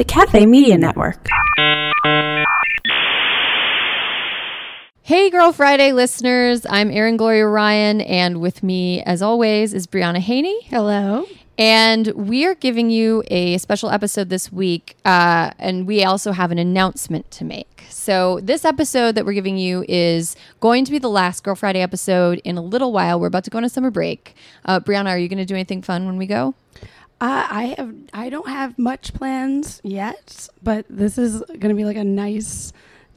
the Cafe Media Network. Hey, Girl Friday listeners. I'm Erin Gloria Ryan, and with me, as always, is Brianna Haney. Hello. And we are giving you a special episode this week, uh, and we also have an announcement to make. So, this episode that we're giving you is going to be the last Girl Friday episode in a little while. We're about to go on a summer break. Uh, Brianna, are you going to do anything fun when we go? Uh, I have I don't have much plans yet, but this is going to be like a nice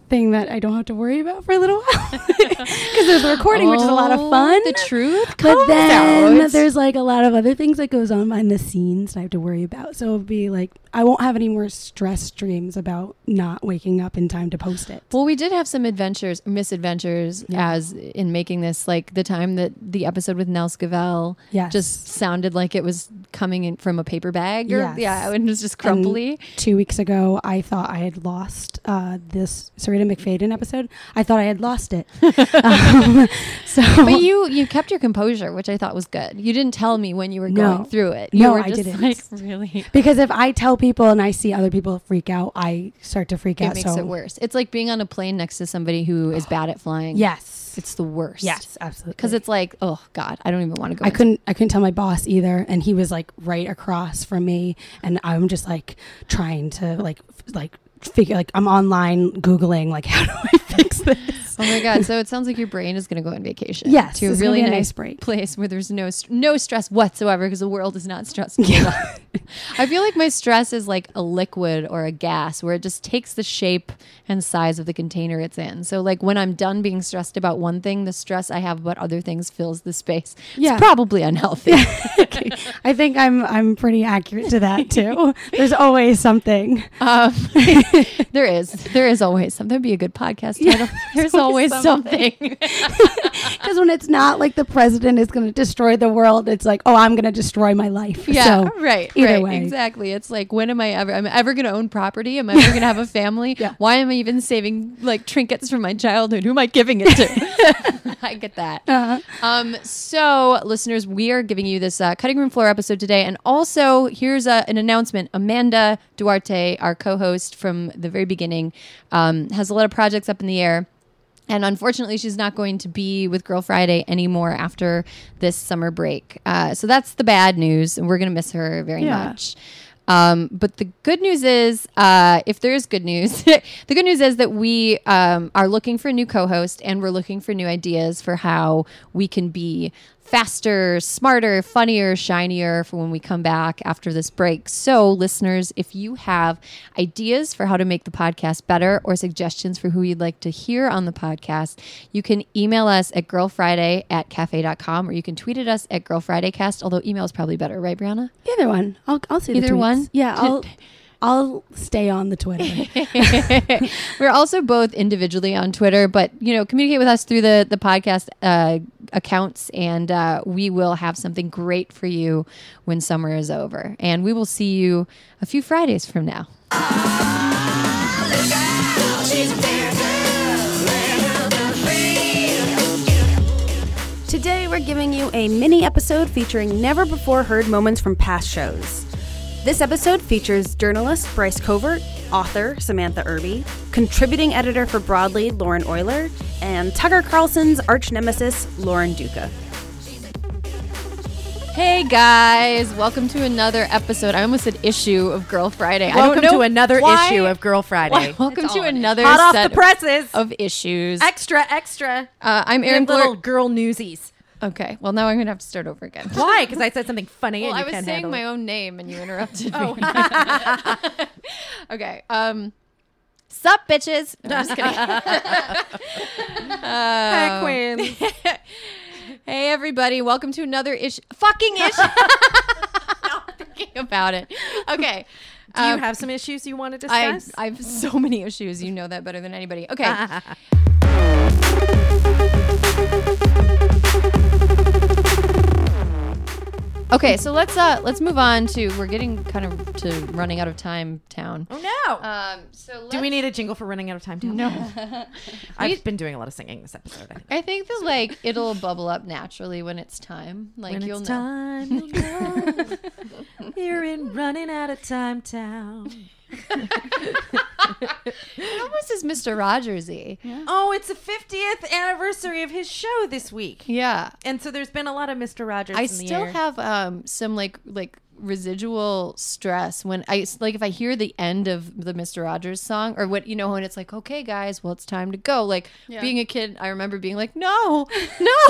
thing that I don't have to worry about for a little while because there's the recording, which is a lot of Oh, fun. The truth but then out. there's like a lot of other things that goes on behind the scenes that I have to worry about. So it'll be like I won't have any more stress dreams about not waking up in time to post it. Well, we did have some adventures, misadventures, Yeah. as in making this. Like the time that the episode with Nell Scovell Yes. just sounded like it was coming in from a paper bag. Or, Yes. Yeah, and it was just crumbly. two weeks ago, I thought I had lost uh, this Syreeta McFadden episode. I thought I had lost it. um, so, but you you kept your composure, which I thought was good. You didn't tell me when you were No. going through it. You No, were I didn't. like really. because if I tell people and I see other people freak out, I start to freak It out. It makes so it worse. It's like being on a plane next to somebody who is bad at flying. yes, it's the worst. yes, absolutely. because it's like, oh God, I don't even want to go. I couldn't I couldn't tell my boss either and he was like right across from me and I'm just like trying to like like figure like I'm online googling like how do I fix this? Oh my god! So it sounds like your brain is going to go on vacation. Yes, to a really be a nice, nice break. place where there's no st- no stress whatsoever because the world is not stressful. all. I feel like my stress is like a liquid or a gas where it just takes the shape and size of the container it's in. So like when I'm done being stressed about one thing, the stress I have about other things fills the space. Yeah. It's probably unhealthy. I think I'm I'm pretty accurate to that too. There's always something. Um, there is there is always something. That'd be a good podcast title. There's always something. Because when it's not like the president is going to destroy the world, it's like, oh, I'm going to destroy my life. Yeah, So, right. either right, way. exactly. It's like, when am I ever? I'm ever going to own property? Am I ever going to have a family? Yeah. Why am I even saving like trinkets from my childhood? Who am I giving it to? I get that. Uh, Um, so, listeners, we are giving you this uh, cutting room floor episode today, and also here's a, an announcement. Amanda Duarte, our co-host from the very beginning, um, has a lot of projects up in the air. And unfortunately, she's not going to be with Girl Friday anymore after this summer break. Uh, so that's the bad news, and we're going to miss her very Yeah. much. Um, but the good news is, uh, if there is good news, the good news is that we um, are looking for a new co-host, and we're looking for new ideas for how we can be faster, smarter, funnier, shinier for when we come back after this break. So, listeners, if you have ideas for how to make the podcast better or suggestions for who you'd like to hear on the podcast, you can email us at girlfriday at cafe.com or you can tweet at us at girlfridaycast, although email is probably better, right, Brianna? either one. I'll, I'll see the Either tweets. One? Yeah, I'll, I'll stay on the Twitter. We're also both individually on Twitter, but you know, communicate with us through the the podcast uh, accounts, and uh, we will have something great for you when summer is over. And we will see you a few Fridays from now. Today, we're giving you a mini episode featuring never before heard moments from past shows. This episode features journalist Bryce Covert, author Samantha Irby, contributing editor for Broadly Lauren Oyler, and Tucker Carlson's arch nemesis Lauren Duca. Hey guys, welcome to another episode. I almost said issue of Girl Friday. I Welcome don't know to another why- issue of Girl Friday. Welcome to another Hot off set the presses. of issues. extra, extra. Uh, I'm Aaron Erin little girl newsies. Okay, well now I'm gonna have to start over again. Why? Because I said something funny. Well, and you I was saying my it. own name and you interrupted me. okay. Um, sup, bitches? No, I'm just kidding. Hi, Queen. hey, everybody. Welcome to another issue. Fucking issue. I'm thinking about it. Okay. Do you Um, have some issues you want to I, discuss? I have so many issues. You know that better than anybody. Okay. Okay, so let's uh let's move on to we're getting kind of to running out of time town. oh no. Um so Do we need a jingle for running out of time? town? No. I've been doing a lot of singing this episode. I think. I think that like it'll bubble up naturally when it's time. Like when you'll it's know. time, you'll know. You're in running out of time town. It almost is Mr. Rogersy. Oh, it's the 50th anniversary of his show this week. Yeah. And so there's been a lot of Mr. Rogers I in the still air. have um some like like residual stress when I like if I hear the end of the Mr. Rogers song or what you know when it's like okay guys well it's time to go like being a kid I remember being like no no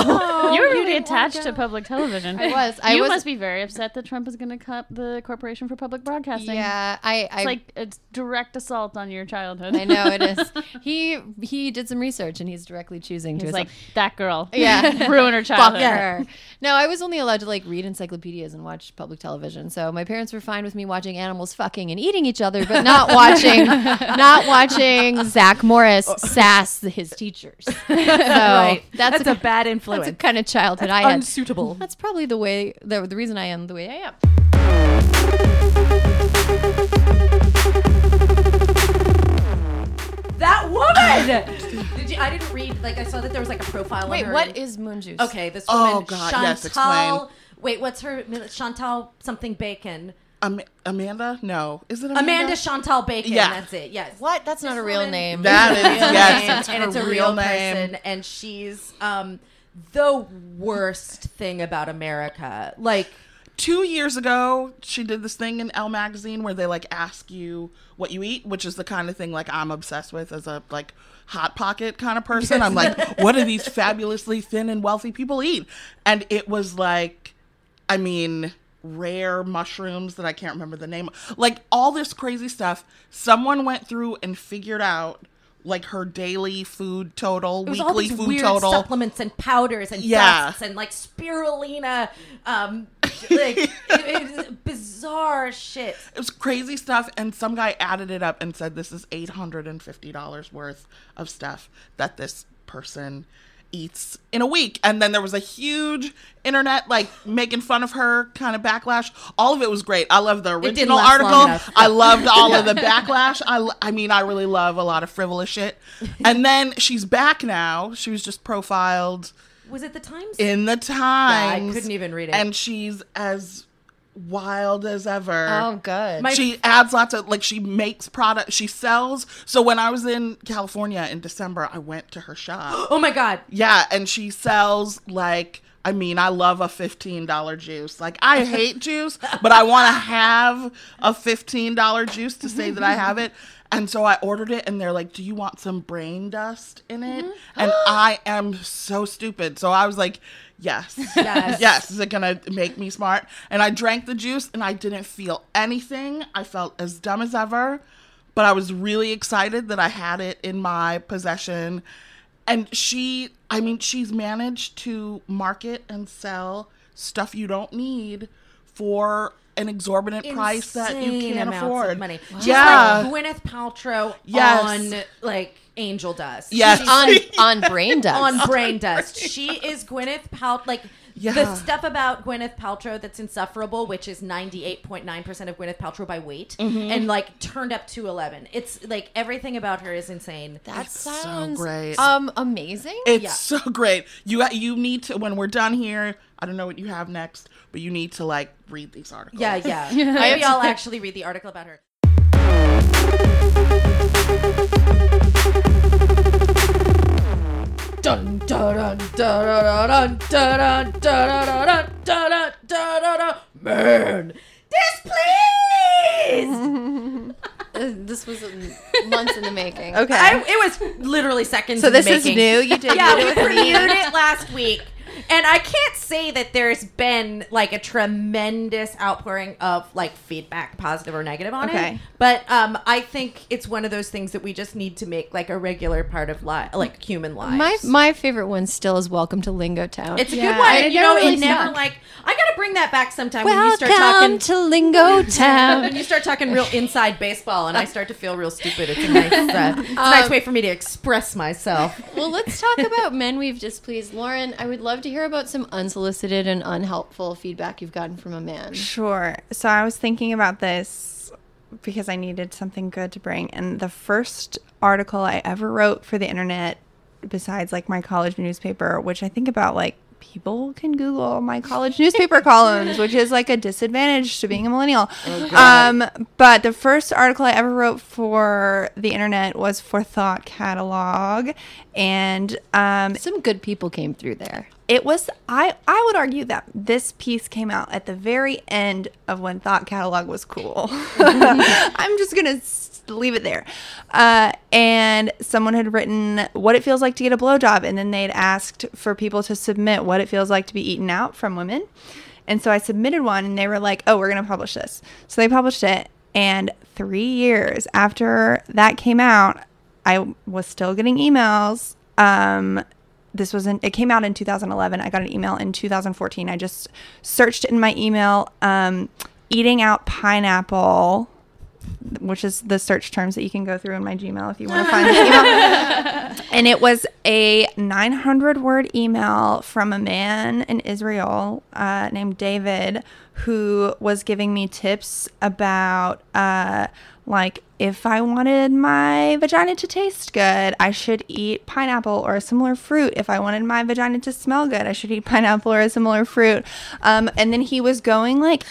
you were really attached to public television. I was. I you was- must be very upset that Trump is going to cut the Corporation for Public Broadcasting. yeah I I It's like it's direct assault on your childhood. I know it is he he did some research and he's directly choosing to like like that girl. Yeah. ruin her childhood fuck her. No, I was only allowed to like read encyclopedias and watch public television. So my parents were fine with me watching animals fucking and eating each other, but not watching not watching Zach Morris oh. sass his teachers. So right. that's, That's, a, bad that's influence. the kind of childhood I had. unsuitable. That's probably the way the, the reason I am the way I am. that woman. Did you, I didn't read. Like I saw that there was like a profile. Wait, of her what moon juice? Okay, this woman. Oh, woman, God, Chantal. yes, explain. Wait, what's her? Chantal something Bacon. Am- Amanda? No. Is it Amanda? Amanda Chantal Bacon. Yeah. That's it. Yes. What? That's not a real woman- name. That is, real yes, name, it's and her it's a real real name. person, and she's um the worst thing about America. Like Two years ago, she did this thing in Elle magazine where they like ask you what you eat, which is the kind of thing like I'm obsessed with as a like hot pocket kind of person. I'm like, what do these fabulously thin and wealthy people eat? And it was like, I mean, rare mushrooms that I can't remember the name. Like all this crazy stuff. Someone went through and figured out like her daily food total, it was all weekly food total. supplements and powders and Yeah. dusts and like spirulina, um, like it, it was bizarre shit. It was crazy stuff, and some guy added it up and said this is eight hundred and fifty dollars worth of stuff that this person eats in a week. And then there was a huge internet like making fun of her kind of backlash. All of it was great. I love the original article. I loved all of the backlash. I, I mean, I really love a lot of frivolous shit. And then she's back now. She was just profiled Was it the Times? in the Times. I couldn't even read it. And she's as wild as ever. Oh, good. My- she adds lots of like she makes product she sells. So when i was in california in december i went to her shop. Oh my god. yeah and she sells like i mean i love a $15 juice. Like i hate juice but i want to have a $15 juice to say that i have it. And so i ordered it and they're like do you want some brain dust in it? Mm-hmm. And i am so stupid. So i was like yes. Yes. yes. Is it gonna make me smart? And i drank the juice and i didn't feel anything. I felt as dumb as ever but i was really excited that i had it in my possession. And she i mean she's managed to market and sell stuff you don't need for an exorbitant price that you can't afford. money. She's yeah. like Gwyneth Paltrow Yes. on like angel dust. Yes. She's on on brain dust. on brain dust. She is Gwyneth Pal like the stuff about Gwyneth Paltrow that's insufferable, which is ninety eight point nine percent of Gwyneth Paltrow by weight, Mm-hmm. and like turned up to eleven. It's like everything about her is insane. that so sounds great. Um, amazing. It's Yeah. so great. You you need to when we're done here. I don't know what you have next, but you need to like read these articles. Yeah, yeah. Maybe I'll actually read the article about her. Man, displeased. this was months in the making. Okay, it was literally seconds. So this is new. You did. Yeah, we previewed it last week. And I can't say that there's been like a tremendous outpouring of like feedback, positive or negative on Okay. it. But um, I think it's one of those things that we just need to make like a regular part of li- like human lives. My my favorite one still is Welcome to Lingo Town. it's a Yeah, good one. it you know, never it never sucked. like I gotta bring that back sometime when you start talking. to Lingo Town. when you start talking real inside baseball, and I start to feel real stupid, it's a nice, uh, it's a nice way for me to express myself. well, let's talk about men we've displeased. Lauren, I would love to hear about some unsolicited and unhelpful feedback you've gotten from a man. Sure. So I was thinking about this because I needed something good to bring. And the first article I ever wrote for the internet, besides like my college newspaper, which I think about like people can Google my college newspaper columns, which is like a disadvantage to being a millennial. um, but the first article I ever wrote for the internet was for Thought Catalog, and um, Some good people came through there. it was I I would argue that this piece came out at the very end of when Thought Catalog was cool. I'm just gonna leave it there. Uh, and someone had written what it feels like to get a blowjob, and then they'd asked for people to submit what it feels like to be eaten out from women. And so I submitted one, and they were like, "Oh, we're gonna publish this." So they published it, and three years after that came out, I was still getting emails. Um, this was in, it came out in 2011. I got an email in 2014. I just searched in my email, um, eating out pineapple, which is the search terms that you can go through in my Gmail if you want to find this email. and it was a 900 word email from a man in Israel uh, named David who was giving me tips about uh, like if I wanted my vagina to taste good, I should eat pineapple or a similar fruit. If I wanted my vagina to smell good, I should eat pineapple or a similar fruit. Um, and then he was going like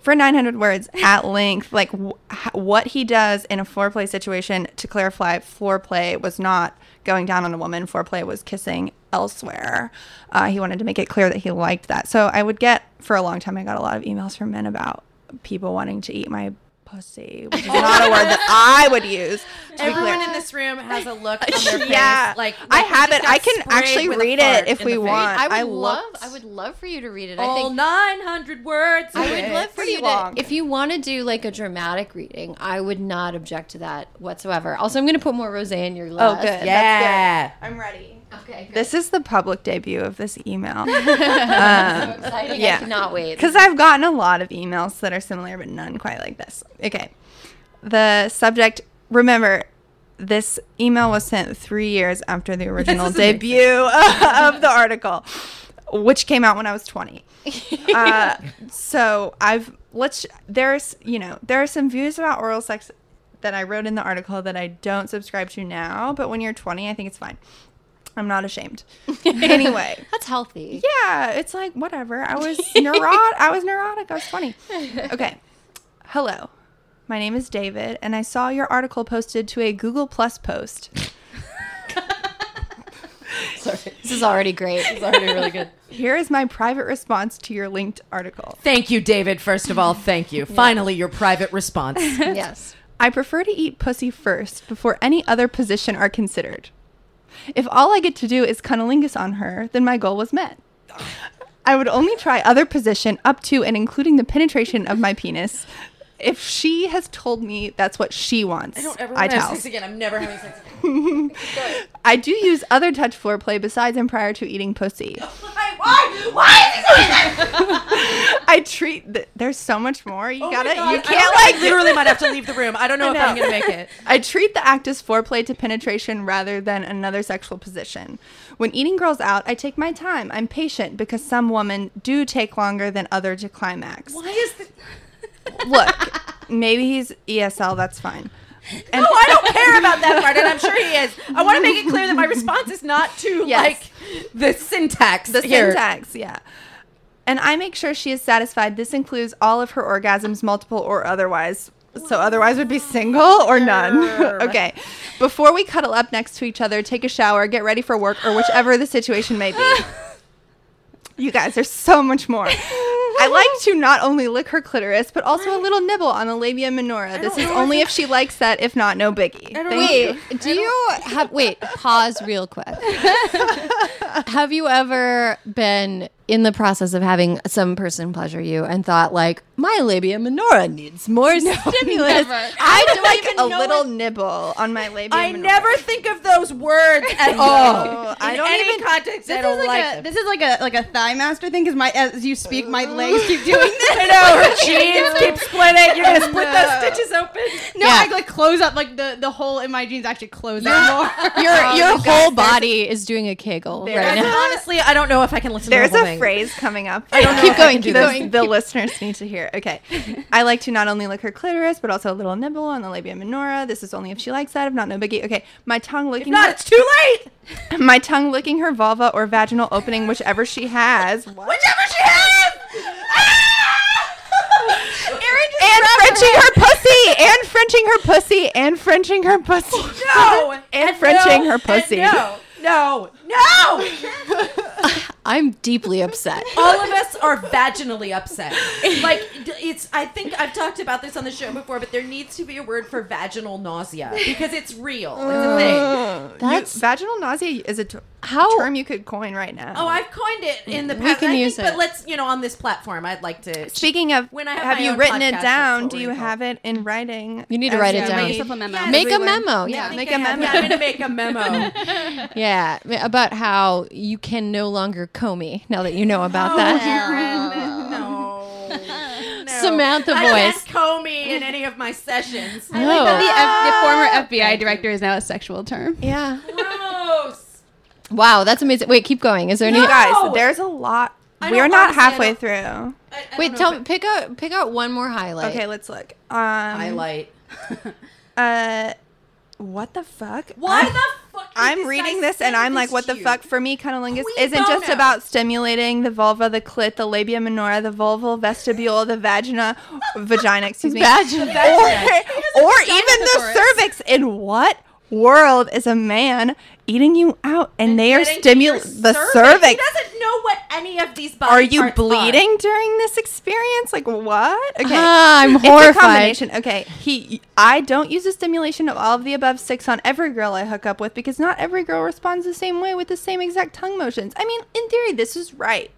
for 900 words at length, like wh- what he does in a foreplay situation. To clarify, foreplay was not going down on a woman. Foreplay was kissing elsewhere. Uh, he wanted to make it clear that he liked that. So I would get for a long time. I got a lot of emails from men about people wanting to eat my pussy, which is not a word that I would use. Everyone in this room has a look on their face. Yeah, like, I like you have it. I can actually read it if we want. I would I love. looked- I would love for you to read it. I All think 900 words. I would love for pretty you long. to. If you want to do like a dramatic reading, I would not object to that whatsoever. Also, I'm going to put more rosé in your Oh, glass. good. That's Yeah. good. I'm ready. Okay. Great. This is the public debut of this email. so um, exciting. yeah. I cannot wait. Because I've gotten a lot of emails that are similar, but none quite like this. Okay. The subject, remember, this email was sent three years after the original debut of the article, which came out when I was 20. uh, so I've, let's, there's, you know, there are some views about oral sex that I wrote in the article that I don't subscribe to now, but when you're 20, I think it's fine. I'm not ashamed. anyway, That's healthy. yeah, it's like whatever. I was neurotic. I was neurotic. I was 20. Okay. Hello. My name is David, and I saw your article posted to a Google Plus post. This is already great. It's already really good. Here is my private response to your linked article. Thank you, David. First of all, thank you. Finally, your private response. yes. I prefer to eat pussy first before any other position are considered. If all I get to do is cunnilingus on her, then my goal was met. I would only try other position up to and including the penetration of my penis if she has told me that's what she wants. I don't ever I want to have sex again. I'm never having sex again. I do use other touch foreplay besides and prior to eating pussy. Why? Why? Why is he that? I treat th- there's so much more. You Oh gotta you can't like like literally might have to leave the room. I don't know, I if I'm gonna make it. I treat the act as foreplay to penetration rather than another sexual position. When eating girls out, I take my time. I'm patient because some women do take longer than other to climax. Why is the Look, maybe he's ESL, that's fine. And No, I don't care about that part, and I'm sure he is. I want to make it clear that my response is not to Yes. like the syntax. the here. syntax, yeah. And I make sure she is satisfied. This includes all of her orgasms, multiple or otherwise. So otherwise would be single or none. okay. Before we cuddle up next to each other, take a shower, get ready for work, or whichever the situation may be. You guys, there's so much more. I like to not only lick her clitoris, but also a little nibble on the labia minora. This is only if she likes that. If not, no biggie. Thank Wait, you. do you have wait, pause real quick. have you ever been in the process of having some person pleasure you and thought like my labia minora needs more stimulus? I don't would like a little nibble on my labia I minora. never think of those words at all. I don't even- context. I don't is like, like a this is like a like a thigh master thing because my as you speak my legs keep doing this. I know her jeans keep splitting. You're gonna split those stitches open. No, Yeah. I like close up like the the hole in my jeans actually close out more. Your Oh, your you whole there's body is doing a kegel right now. honestly, I don't know if I can listen There's to the a thing. phrase coming up. I don't know Keep if I going, can do keep Those- going. The listeners need to hear. Okay. I like to not only lick her clitoris, but also a little nibble on the labia minora. This is only if she likes that. If not, no biggie. Okay. My tongue licking. Not her- it's too late. my tongue licking her vulva or vaginal opening, whichever she has. Whichever she has. And Frenching her pussy, and Frenching her pussy, and Frenching her pussy. No. and Frenching no, her and pussy. No. No. No. I'm deeply upset. all of us are vaginally upset. Like it's I think I've talked about this on the show before, but there needs to be a word for vaginal nausea because it's real. It's a thing. That's You- vaginal nausea is a t- how term you could coin right now. Oh, I've coined it in the We past. can I use think, it. but let's you know on this platform, I'd like to. Speaking of, When I have have you written podcast, it down? Do you have it in writing? You need to write it down. leave? Yourself a memo. Yes. make a memo. Yeah, make I a have- memo. Yeah, I'm gonna make a memo. yeah, about how you can no longer Comey now that you know about that. Erin, no. no. Samantha I voice. can't Comey in any of my sessions. I like that No. the, F- the former Thank FBI you. director is now a sexual term. Yeah. Gross. Wow, that's amazing. Wait, keep going. Is there any? You guys, there's a lot. I We're don't- not honestly, I halfway through. I- I Wait, tell know me. Pick out. Pick out one more highlight. Okay, let's look. Um, Highlight. Uh, what the fuck? Why I'm- the fuck? did I'm this reading guy this and I'm like, what the you? fuck? For me, cunnilingus Cui isn't just bono? about stimulating the vulva, the clit, the labia minora, the vulval vestibule, the vagina, vagina, excuse me, Vagina. or, or even the cervix. In what world is a man eating you out and, they are Getting to your stimulating the cervix. cervix? He doesn't know what any of these body Are you parts bleeding during this experience? Like what? Okay. Ah, I'm horrified. It's a combination. Okay, he. I don't use the stimulation of all of the above six on every girl I hook up with because not every girl responds the same way with the same exact tongue motions. I mean, in theory, this is right.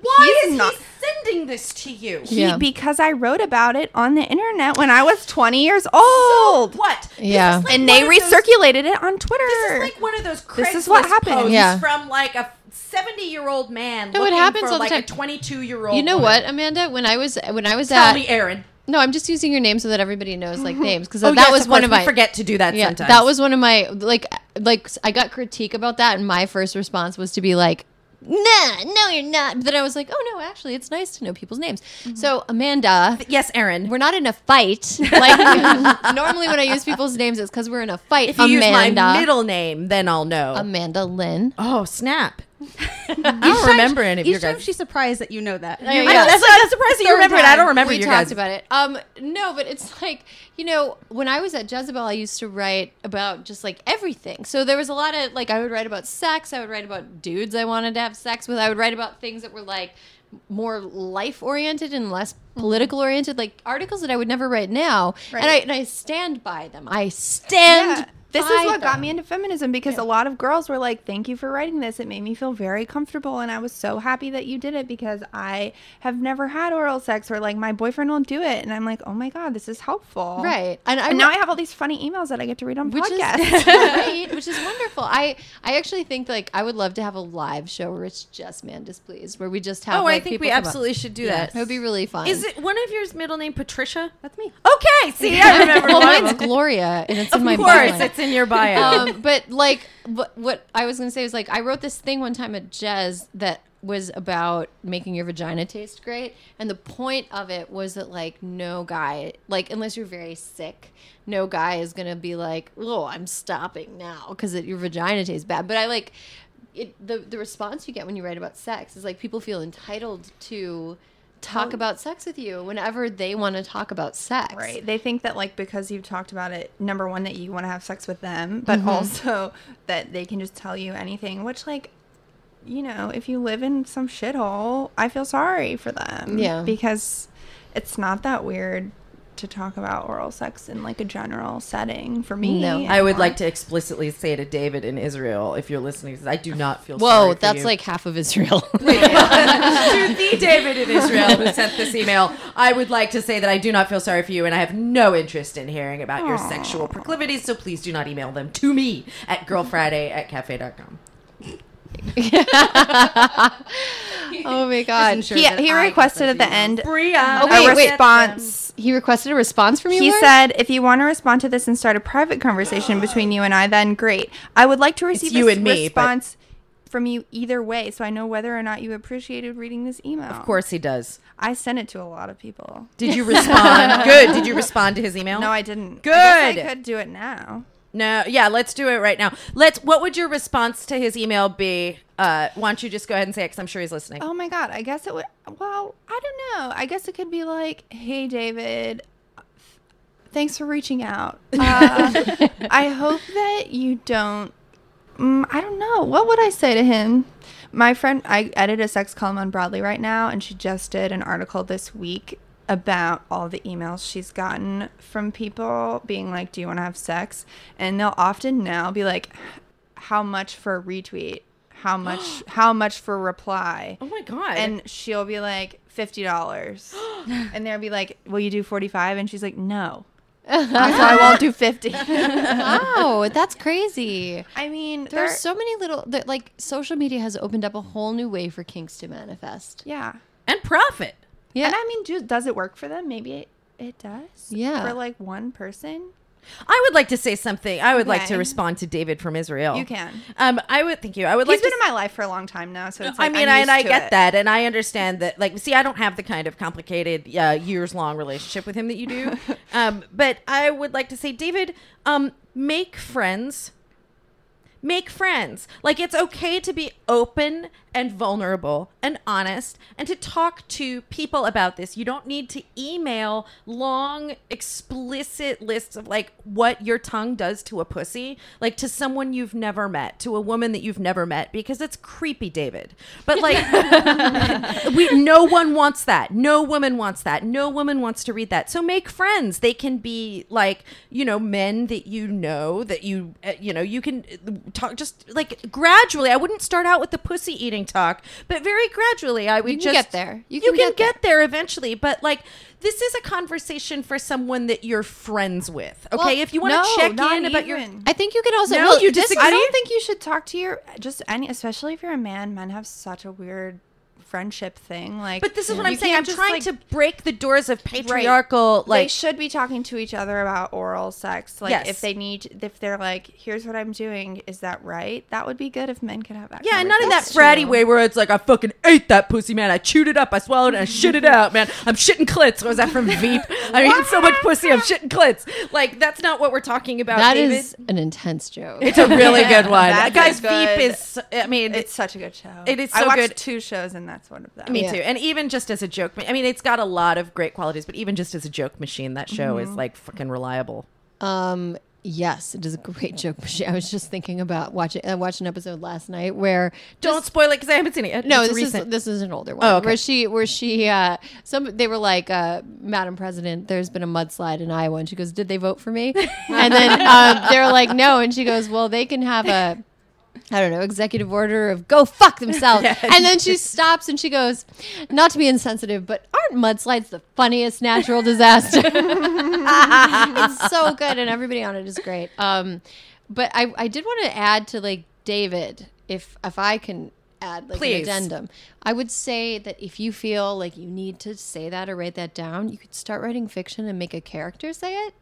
Why He's is not- he sending this to you? He, Yeah. Because I wrote about it on the internet when I was 20 years old. What? This Yeah. is like and they one of those- recirculated it on Twitter. This is like one of those Craigslist This is what happened. posts Yeah. from like a 70 year old man No, it looking happens for all the like time. a 22 year old. You know what, Amanda? When I was when I was Tell at me, Erin. no, I'm just using your name so that everybody knows like names because Oh, that yes, was of one course. of We my forget to do that yeah sometimes. that was one of my like like I got critique about that and my first response was to be like nah no you're not but then I was like oh no actually it's nice to know people's names Mm-hmm. so Amanda yes, Erin. we're not in a fight like normally when I use people's names it's because we're in a fight If you Amanda use my middle name, then I'll know. Amanda Lynn oh, snap. I don't remember any of your Each time guys. she's surprised that you know that. Yeah, I yeah. know, that's why I'm surprised that you Third remember it. I don't remember we your talked guys. about it. Um, no, but it's like you know, when I was at Jezebel, I used to write about just like everything. So there was a lot of like I would write about sex. I would write about dudes I wanted to have sex with. I would write about things that were like more life oriented and less political oriented, like articles that I would never write now. And I and I stand by them. I stand. Yeah. This by is what got me into feminism because a lot of girls were like, "Thank you for writing this. It made me feel very comfortable, and I was so happy that you did it because I have never had oral sex or like my boyfriend won't do it." And I'm like, "Oh my god, this is helpful." Right, and, And now I have all these funny emails that I get to read on which podcasts. is great, which is wonderful. I I actually think like I would love to have a live show where it's just man displeased, where we just have. Oh, like, I think people we come up. absolutely should do Yeah, that. It would be really fun. Is it one of yours middle name Patricia? That's me. Okay, see, I remember. well, mine's. Gloria, and it's Of in my course, it's in your bio. um, but like what, what I was gonna say was like I wrote this thing one time at Jez that was about making your vagina taste great, and the point of it was that like no guy, like unless you're very sick, no guy is gonna be like, oh, I'm stopping now because your vagina tastes bad. But I like it. The the response you get when you write about sex is like people feel entitled to talk about sex with you whenever they want to talk about sex. Right. They think that like because you've talked about it, number one that you want to have sex with them, but Mm-hmm. also that they can just tell you anything. Which like, you know, if you live in some shithole, I feel sorry for them. Yeah. Because it's not that weird to talk about oral sex in like a general setting for me. No. I would like to explicitly say to David in Israel, if you're listening, 'cause I do not feel. sorry Whoa, for that's you. like half of Israel. to the David in Israel who sent this email. I would like to say that I do not feel sorry for you, and I have no interest in hearing about your sexual proclivities. So please do not email them to me at girlfriday at cafe.com. oh my god. he, he requested at the end Bria, Oh, a wait, wait. response. He requested a response from you. He Lauren? said, "If you want to respond to this and start a private conversation between you and I, then great. I would like to receive you a and me, but- response from you either way, so I know whether or not you appreciated reading this email. Of course he does. I sent it to a lot of people. Did you respond? Good. Did you respond to his email? No, I didn't. I guess Good. I could do it now. No, yeah, let's do it right now. Let's. What would your response to his email be? Uh, why don't you just go ahead and say it? Because I'm sure he's listening. Oh my god, I guess it would. Well, I don't know. I guess it could be like, "Hey, David, thanks for reaching out. Uh, I hope that you don't. Mm, I don't know. What would I say to him? My friend, I edit a sex column on Broadly right now, and she just did an article this week about all the emails she's gotten from people being like, "Do you want to have sex?" And they'll often now be like, "How much for a retweet? How much? how much for reply?" Oh my god. and she'll be like fifty dollars, and they'll be like, "Will you do 45 And she's like, "No." so I won't do fifty. wow, that's crazy. I mean, There's there- so many little that like social media has opened up a whole new way for kinks to manifest. yeah, and profit. Yeah. and I mean, do, does it work for them? Maybe it, it does. Yeah. for like one person, I would like to say something. I would like to respond to David from Israel. you can. Um, I would thank you. I would He's like been to. in my life for a long time now, so it's I mean, used and I get it. that, and I understand that. Like, see, I don't have the kind of complicated, uh, years-long relationship with him that you do. um, but I would like to say, David, um, make friends. Make friends. Like, it's okay to be open and vulnerable and honest, and to talk to people about this. You don't need to email long, explicit lists of like what your tongue does to a pussy, like to someone you've never met, to a woman that you've never met, because it's creepy, David. But like, we no one wants that. No woman wants that. No woman wants to read that. So make friends. They can be like, you know, men that you know that you uh, you know, you can uh, talk just like gradually. I wouldn't start out with the pussy eating talk, but very gradually I would You can just get there. You You can can, get get, there. eventually, but like this is a conversation for someone that you're friends with. Okay? Well, if you want to no, check not in about your. I think you can also. No, well, you disagree? I don't think you should talk to your just any, especially if you're a man. Men have such a weird friendship thing. Like, But this is what I'm saying. I'm just, trying like, to break the doors of patriarchal they like should be talking to each other about oral sex. Like, Yes. if they need, if they're like, "Here's what I'm doing," is that right? That would be good if men could have that. Yeah, and not in that conversation. fratty way where it's like I fucking ate that pussy, man. I chewed it up, I swallowed it, and I shit it out, man. I'm shitting clits. Was that from Veep? I mean, so much pussy, I'm shitting clits. Like that's not what we're talking about. That David. is an intense joke. It's a really good one, guys. good. Veep is. I mean, It's such a good show. It is I so watched good. two shows, and that's one of them. me Yeah. too. And even just as a joke, I mean, it's got a lot of great qualities, but even just as a joke machine, that show is like fucking reliable. Um, yes, it is a great joke machine. I was just thinking about watching. I watched an episode last night where Don't spoil it because I haven't seen it yet. No, It's this recent. is this is an older one. Oh, okay. Where she where she uh some they were like, uh, Madam President, there's been a mudslide in Iowa and she goes, Did they vote for me? and then um, they're like, No, and she goes, Well, they can have a I don't know, executive order of go fuck themselves. And then she stops and she goes, Not to be insensitive, but aren't mudslides the funniest natural disaster? it's so good and everybody on it is great. Um but I, I did want to add to like David, if if I can add like Please. an addendum. I would say that if you feel like you need to say that or write that down, you could start writing fiction and make a character say it.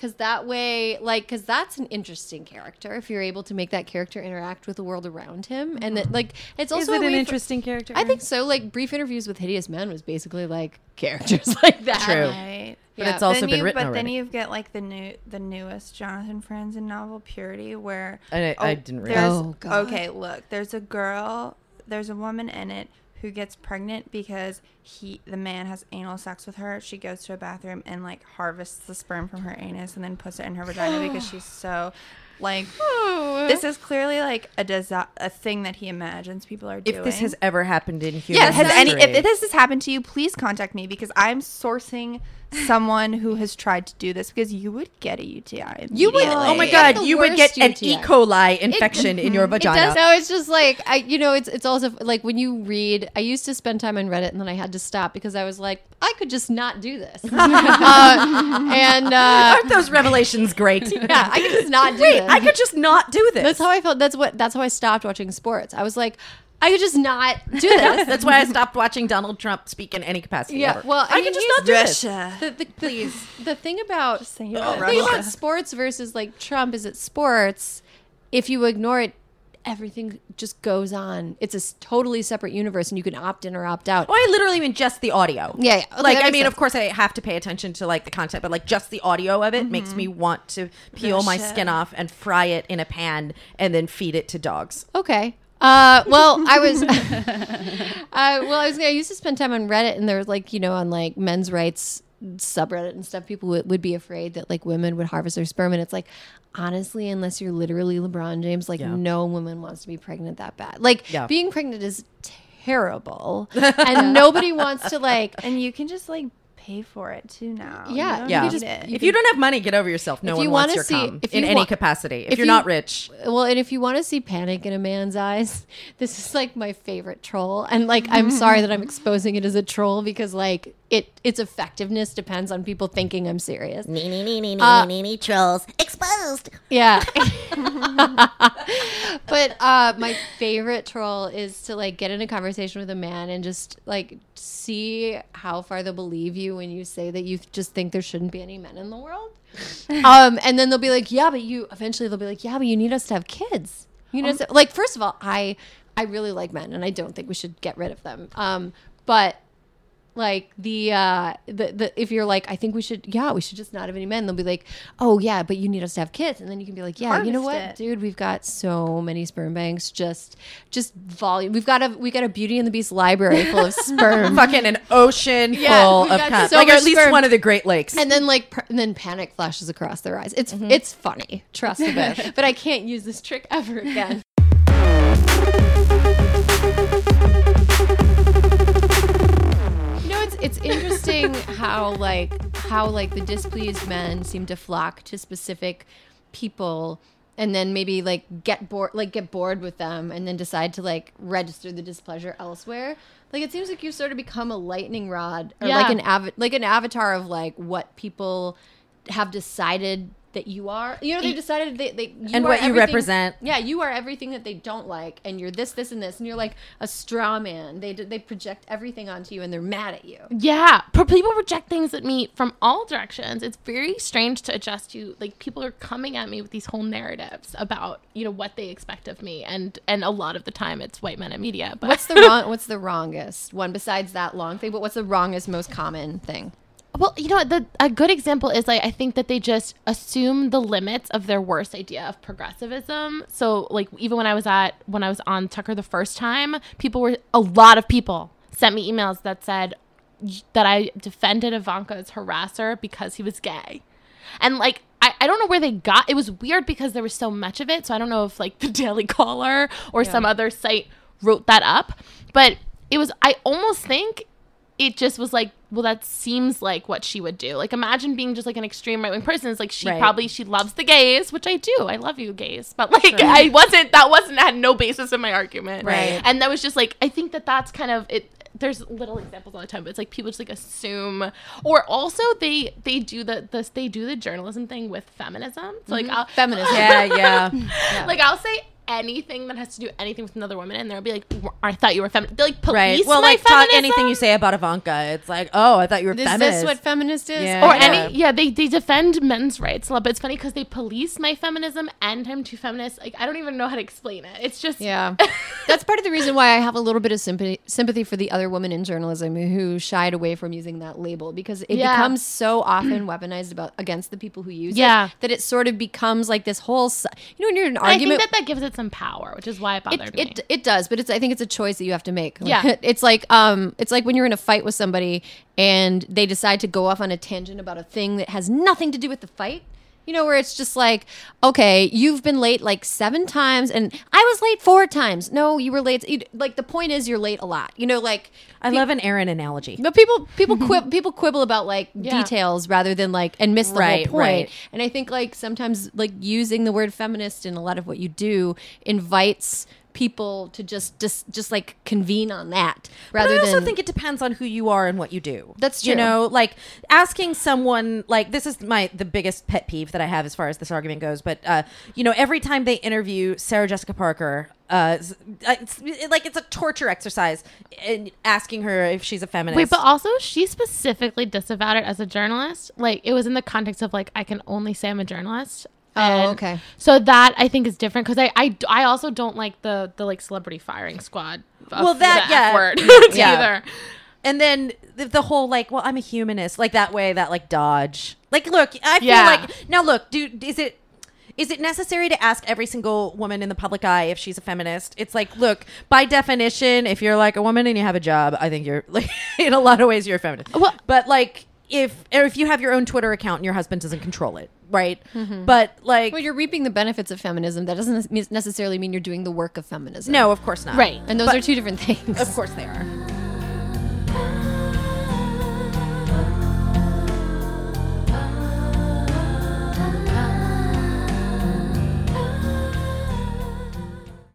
Because that way, like, because that's an interesting character. If you're able to make that character interact with the world around him, and that, mm-hmm. like, it's also is it an way for- interesting character? I think so. Like, brief interviews with hideous men was basically like characters like that. True. Right. But Yeah. it's also then been you, written but already. then you get like the new the newest Jonathan Franzen novel Purity where I- I oh, didn't read Oh, God. Okay, look, there's a girl, there's a woman in it who gets pregnant because he the man has anal sex with her. She goes to a bathroom and like harvests the sperm from her anus and then puts it in her vagina because she's so like this is clearly like a desi- a thing that he imagines people are doing. if this has ever happened in human Yeah, has any if this has happened to you, please contact me because I'm sourcing someone who has tried to do this because you would get a UTI. You would- immediately. Oh my god, you would worst get an UTI. E. coli infection in your mm-hmm. It vagina. does. No, it's just like I, you know, it's it's also like when you read. I used to spend time on Reddit, and then I had to stop because I was like, I could just not do this. uh, and uh, Aren't those revelations great? yeah, I could just not do Wait, this. I could just not do this. That's how I felt. That's what. That's how I stopped watching sports. I was like, I could just not do this. That's why I stopped watching Donald Trump speak in any capacity. Yeah, ever. well, I I, mean, can just not do this. The, the, Please. The, thing about saying the thing about sports versus like Trump is that sports, if you ignore it everything just goes on. It's a totally separate universe, and you can opt in or opt out. Oh, I literally mean just the audio. Yeah, yeah. Okay, like I mean, sense. of course, I have to pay attention to like the content, but like just the audio of it makes me want to peel my skin off and fry it in a pan and then feed it to dogs. Okay. Uh, well, I was, uh, well, I was, I used to spend time on Reddit and there was like, you know, on like men's rights subreddit and stuff, people would, would be afraid that like women would harvest their sperm. And it's like, honestly, unless you're literally LeBron James, like Yeah. no woman wants to be pregnant that bad. Like Yeah. being pregnant is terrible and nobody wants to like, And you can just like pay for it too now. Yeah, You Yeah. need just- it. if you don't have money, get over yourself. No If one wants wanna your see- cum if in you any capacity. If, if you're you- not rich, Well, and if you want to see panic in a man's eyes, this is like my favorite troll. And like, I'm sorry that I'm exposing it as a troll because like it its effectiveness depends on people thinking I'm serious. Nee, nee, nee, nee, Uh, nee, nee, trolls. Exposed. Yeah. but uh my favorite troll is to like get in a conversation with a man and just like see how far they'll believe you when you say that you just think there shouldn't be any men in the world. um and then they'll be like, "Yeah, but you eventually they'll be like, "Yeah, but you need us to have kids." You know, like first of all, I I really like men and I don't think we should get rid of them. Um but like the uh the, the if you're like i think we should yeah we should just not have any men. They'll be like oh yeah but you need us to have kids. And then you can be like yeah you know what it. dude we've got so many sperm banks. Just just volume we've got a we got a beauty and the beast library full of sperm. Fucking an ocean Yeah, full of got so like or at least sperm. one of the Great Lakes. and then like pr- and then panic flashes across their eyes. It's it's funny trust me. But i can't use this trick ever again it's interesting how like how like the displeased men seem to flock to specific people and then maybe like get bored like get bored with them and then decide to like register the displeasure elsewhere. Like it seems like you've sort of become a lightning rod or like an av- like an avatar of like what people have decided that you are. You know, they decided they, they you And what you represent. Yeah, you are everything that they don't like, and you're this, this, and this, and you're like a straw man. They they project everything onto you, and they're mad at you. Yeah, people reject things at me from all directions. It's very strange to adjust to. Like people are coming at me with these whole narratives about you know what they expect of me, and and a lot of the time it's white men in media. But What's the wrong? What's the wrongest one besides that long thing? But what's the wrongest, most common thing? Well, you know, what, the a good example is like I think that they just assume the limits of their worst idea of progressivism. So, like even when I was at when I was on Tucker the first time, people were a lot of people sent me emails that said that I defended Ivanka's harasser because he was gay. And like I, I don't know where they got it was weird because there was so much of it. So I don't know if like the Daily Caller or some other site wrote that up. But it was I almost think it just was like, well, that seems like what she would do. Like, imagine being just like an extreme right wing person. It's like she Right. probably she loves the gays, which I do. I love you, gays. But like, I wasn't. That wasn't had no basis in my argument. Right. And that was just like, I think that that's kind of it. There's little examples all the time, but it's like people just like assume, or also they they do the this they do the journalism thing with feminism. So like, mm-hmm. I'll, Feminism. yeah, yeah. like I'll say anything that has to do anything with another woman, and they'll be like, "I thought you were feminist." They like police Right. Well, my like talk feminism. anything you say about Ivanka. It's like, oh, I thought you were Is feminist. this what feminist is? Yeah. or Yeah. any yeah they, they defend men's rights a lot but it's funny because they police my feminism and i'm too feminist like i don't even know how to explain it it's just Yeah, that's part of the reason why I have a little bit of sympathy sympathy for the other women in journalism who shied away from using that label because it Yeah. becomes so often weaponized about against the people who use Yeah. it that it sort of becomes like this whole you know when you're in an I think argument that that gives it some power which is why it bothered it, me it, it does but it's i think it's a choice that you have to make Yeah. it's like um it's like when you're in a fight with somebody and they decide to go off on a tangent about a thing that has nothing to do with the fight you know where it's just like okay you've been late like seven times and i was late four times no you were late you- like the point is you're late a lot you know like I love an Erin analogy. but people people quib, people quibble about like Yeah. details rather than like and miss the Right, whole point. right. And I think like sometimes like using the word feminist in a lot of what you do invites people to just just just like convene on that But rather I also than think it depends on who you are and what you do. That's You know, like asking someone like this is my the biggest pet peeve that I have as far as this argument goes. But uh, you know, every time they interview Sarah Jessica Parker, uh, uh, it's it- like it's a torture exercise in asking her if she's a feminist. Wait, but also she specifically disavowed it as a journalist. Like it was in the context of like I can only say I'm a journalist. Oh, and okay. So that I think is different because I, I I also don't like the the like celebrity firing squad. Well, that- yeah. Word Yeah. either. And then the, the whole like, well, I'm a humanist, like that way, that like dodge. Like, look, I feel Yeah. like now, look, dude, is it is it necessary to ask every single woman in the public eye if she's a feminist? It's like, look, by definition, if you're like a woman and you have a job, I think you're like in a lot of ways you're a feminist. Well- but like if or if you have your own Twitter account and your husband doesn't control it, right? Mm-hmm. But like, Well, you're reaping the benefits of feminism. That doesn't necessarily mean you're doing the work of feminism. no, of course not. Right. And those But- are two different things. Of course they are.